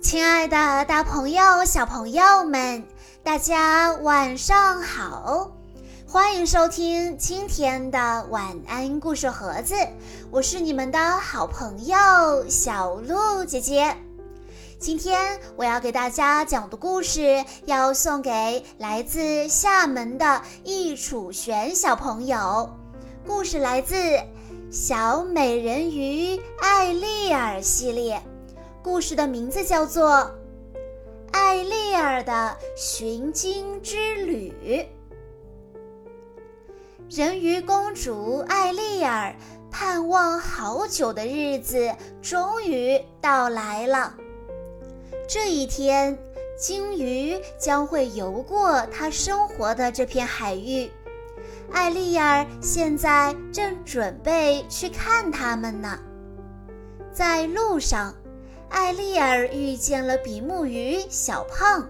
亲爱的，大朋友、小朋友们，大家晚上好！欢迎收听今天的晚安故事盒子，我是你们的好朋友小鹿姐姐。今天我要给大家讲的故事，要送给来自厦门的易楚璇小朋友。故事来自《小美人鱼艾丽儿》系列。故事的名字叫做《艾丽儿的寻鲸之旅》。人鱼公主艾丽儿盼望好久的日子终于到来了。这一天，鲸鱼将会游过她生活的这片海域。艾丽儿现在正准备去看它们呢。在路上。艾丽儿遇见了比目鱼小胖，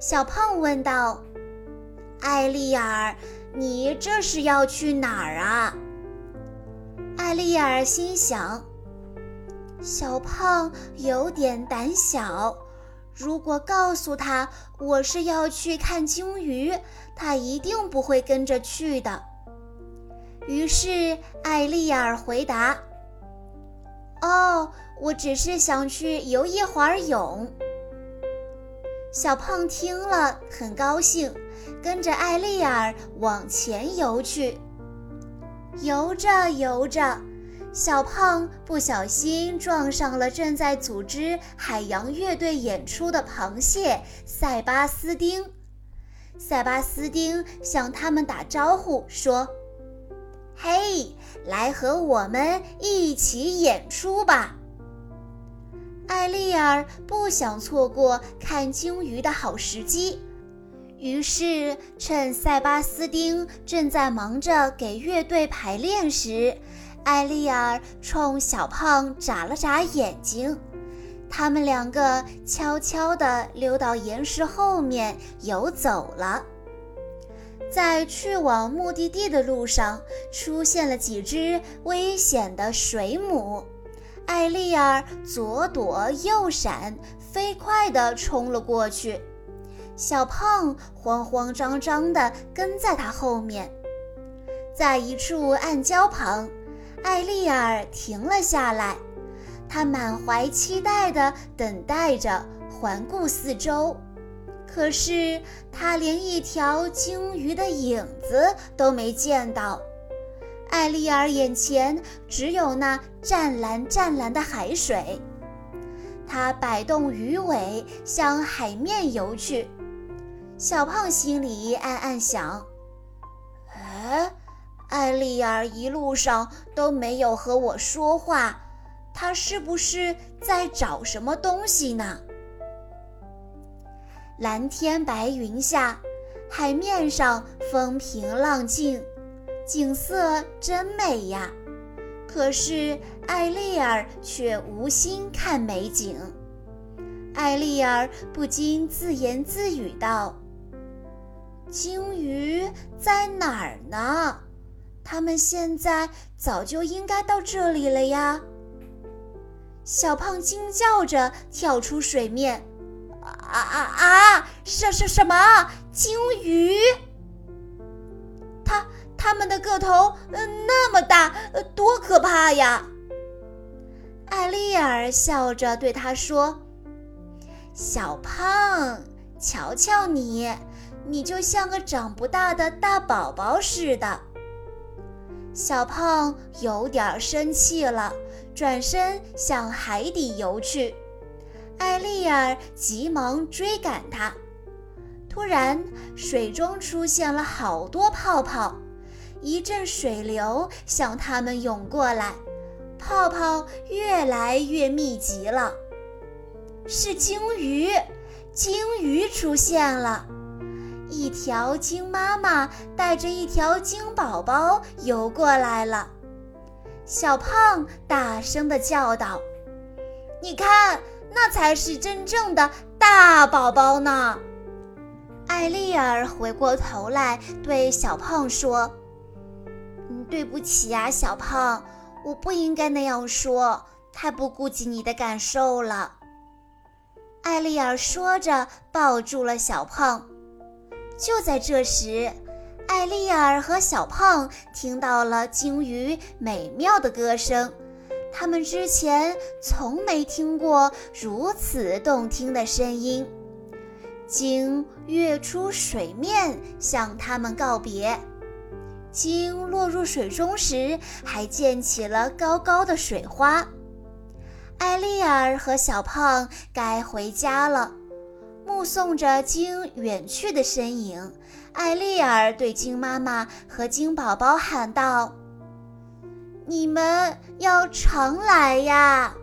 小胖问道：“艾丽儿，你这是要去哪儿啊？”艾丽儿心想：“小胖有点胆小，如果告诉他我是要去看鲸鱼，他一定不会跟着去的。”于是艾丽儿回答。哦，我只是想去游一会儿泳。小胖听了很高兴，跟着艾丽儿往前游去。游着游着，小胖不小心撞上了正在组织海洋乐队演出的螃蟹塞巴斯丁。塞巴斯丁向他们打招呼说。嘿，来和我们一起演出吧！艾丽儿不想错过看鲸鱼的好时机，于是趁塞巴斯丁正在忙着给乐队排练时，艾丽儿冲小胖眨了眨眼睛。他们两个悄悄地溜到岩石后面游走了。在去往目的地的路上，出现了几只危险的水母。艾丽儿左躲右闪，飞快地冲了过去。小胖慌慌张张地跟在他后面。在一处暗礁旁，艾丽儿停了下来，她满怀期待地等待着，环顾四周。可是他连一条鲸鱼的影子都没见到，艾丽儿眼前只有那湛蓝湛蓝的海水。它摆动鱼尾向海面游去，小胖心里暗暗想：“哎，艾丽儿一路上都没有和我说话，她是不是在找什么东西呢？”蓝天白云下，海面上风平浪静，景色真美呀。可是艾丽儿却无心看美景。艾丽儿不禁自言自语道：“鲸鱼在哪儿呢？它们现在早就应该到这里了呀！”小胖惊叫着跳出水面。啊啊啊！什什什么鲸鱼？它们的个头嗯那么大，呃多可怕呀！艾丽儿笑着对他说：“小胖，瞧瞧你，你就像个长不大的大宝宝似的。”小胖有点生气了，转身向海底游去。艾丽儿急忙追赶他，突然水中出现了好多泡泡，一阵水流向他们涌过来，泡泡越来越密集了。是鲸鱼，鲸鱼出现了，一条鲸妈妈带着一条鲸宝宝游过来了。小胖大声地叫道：“你看！”那才是真正的大宝宝呢！艾丽儿回过头来对小胖说：“，对不起呀，小胖，我不应该那样说，太不顾及你的感受了。”艾丽尔说着，抱住了小胖。就在这时，艾丽尔和小胖听到了鲸鱼美妙的歌声。他们之前从没听过如此动听的声音。鲸跃出水面，向他们告别。鲸落入水中时，还溅起了高高的水花。艾丽尔和小胖该回家了。目送着鲸远去的身影，艾丽尔对鲸妈妈和鲸宝宝喊道：“你们要常来呀！”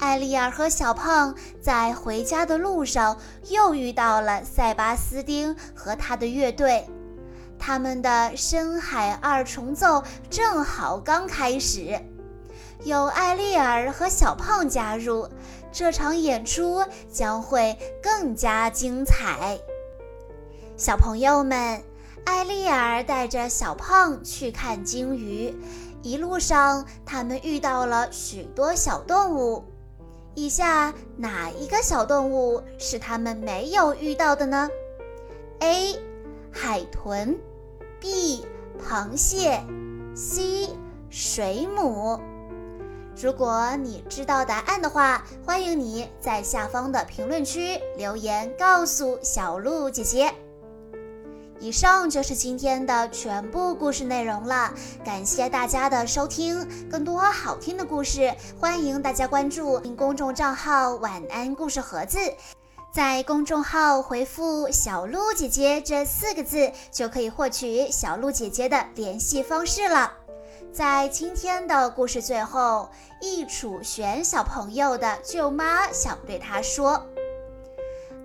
艾丽尔和小胖在回家的路上又遇到了塞巴斯丁和他的乐队，他们的深海二重奏正好刚开始。有艾丽尔和小胖加入，这场演出将会更加精彩。小朋友们，艾丽尔带着小胖去看鲸鱼，一路上他们遇到了许多小动物。以下哪一个小动物是他们没有遇到的呢？A. 海豚 B. 螃蟹 C. 水母。如果你知道答案的话，欢迎你在下方的评论区留言告诉小鹿姐姐。以上就是今天的全部故事内容了，感谢大家的收听。更多好听的故事，欢迎大家关注公众账号“晚安故事盒子”，在公众号回复“小鹿姐姐”这四个字，就可以获取小鹿姐姐的联系方式了。在今天的故事最后，易楚璇小朋友的舅妈想对他说：“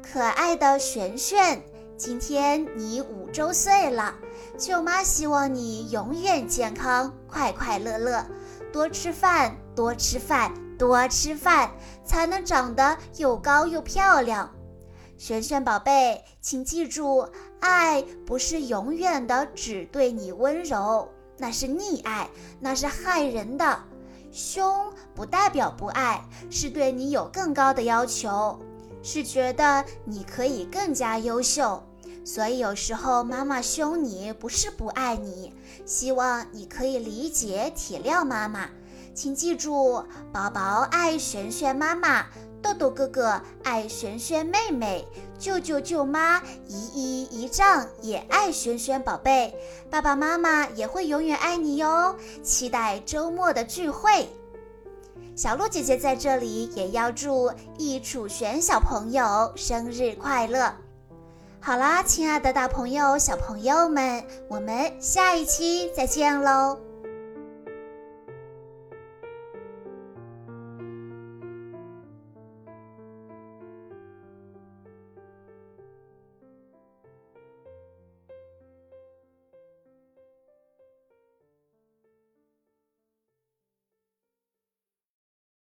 可爱的璇璇，今天你五周岁了，舅妈希望你永远健康、快快乐乐，多吃饭，多吃饭，多吃饭，才能长得又高又漂亮。璇璇宝贝，请记住，爱不是永远的只对你温柔。”那是溺爱，那是害人的。凶不代表不爱，是对你有更高的要求，是觉得你可以更加优秀。所以有时候妈妈凶你，不是不爱你，希望你可以理解体谅妈妈。请记住，宝宝爱璇璇妈妈。豆豆哥哥爱萱萱妹妹，舅舅舅妈、姨姨姨丈也爱萱萱宝贝，爸爸妈妈也会永远爱你哟。期待周末的聚会，小鹿姐姐在这里也要祝易楚璇小朋友生日快乐。好啦，亲爱的大朋友、小朋友们，我们下一期再见喽。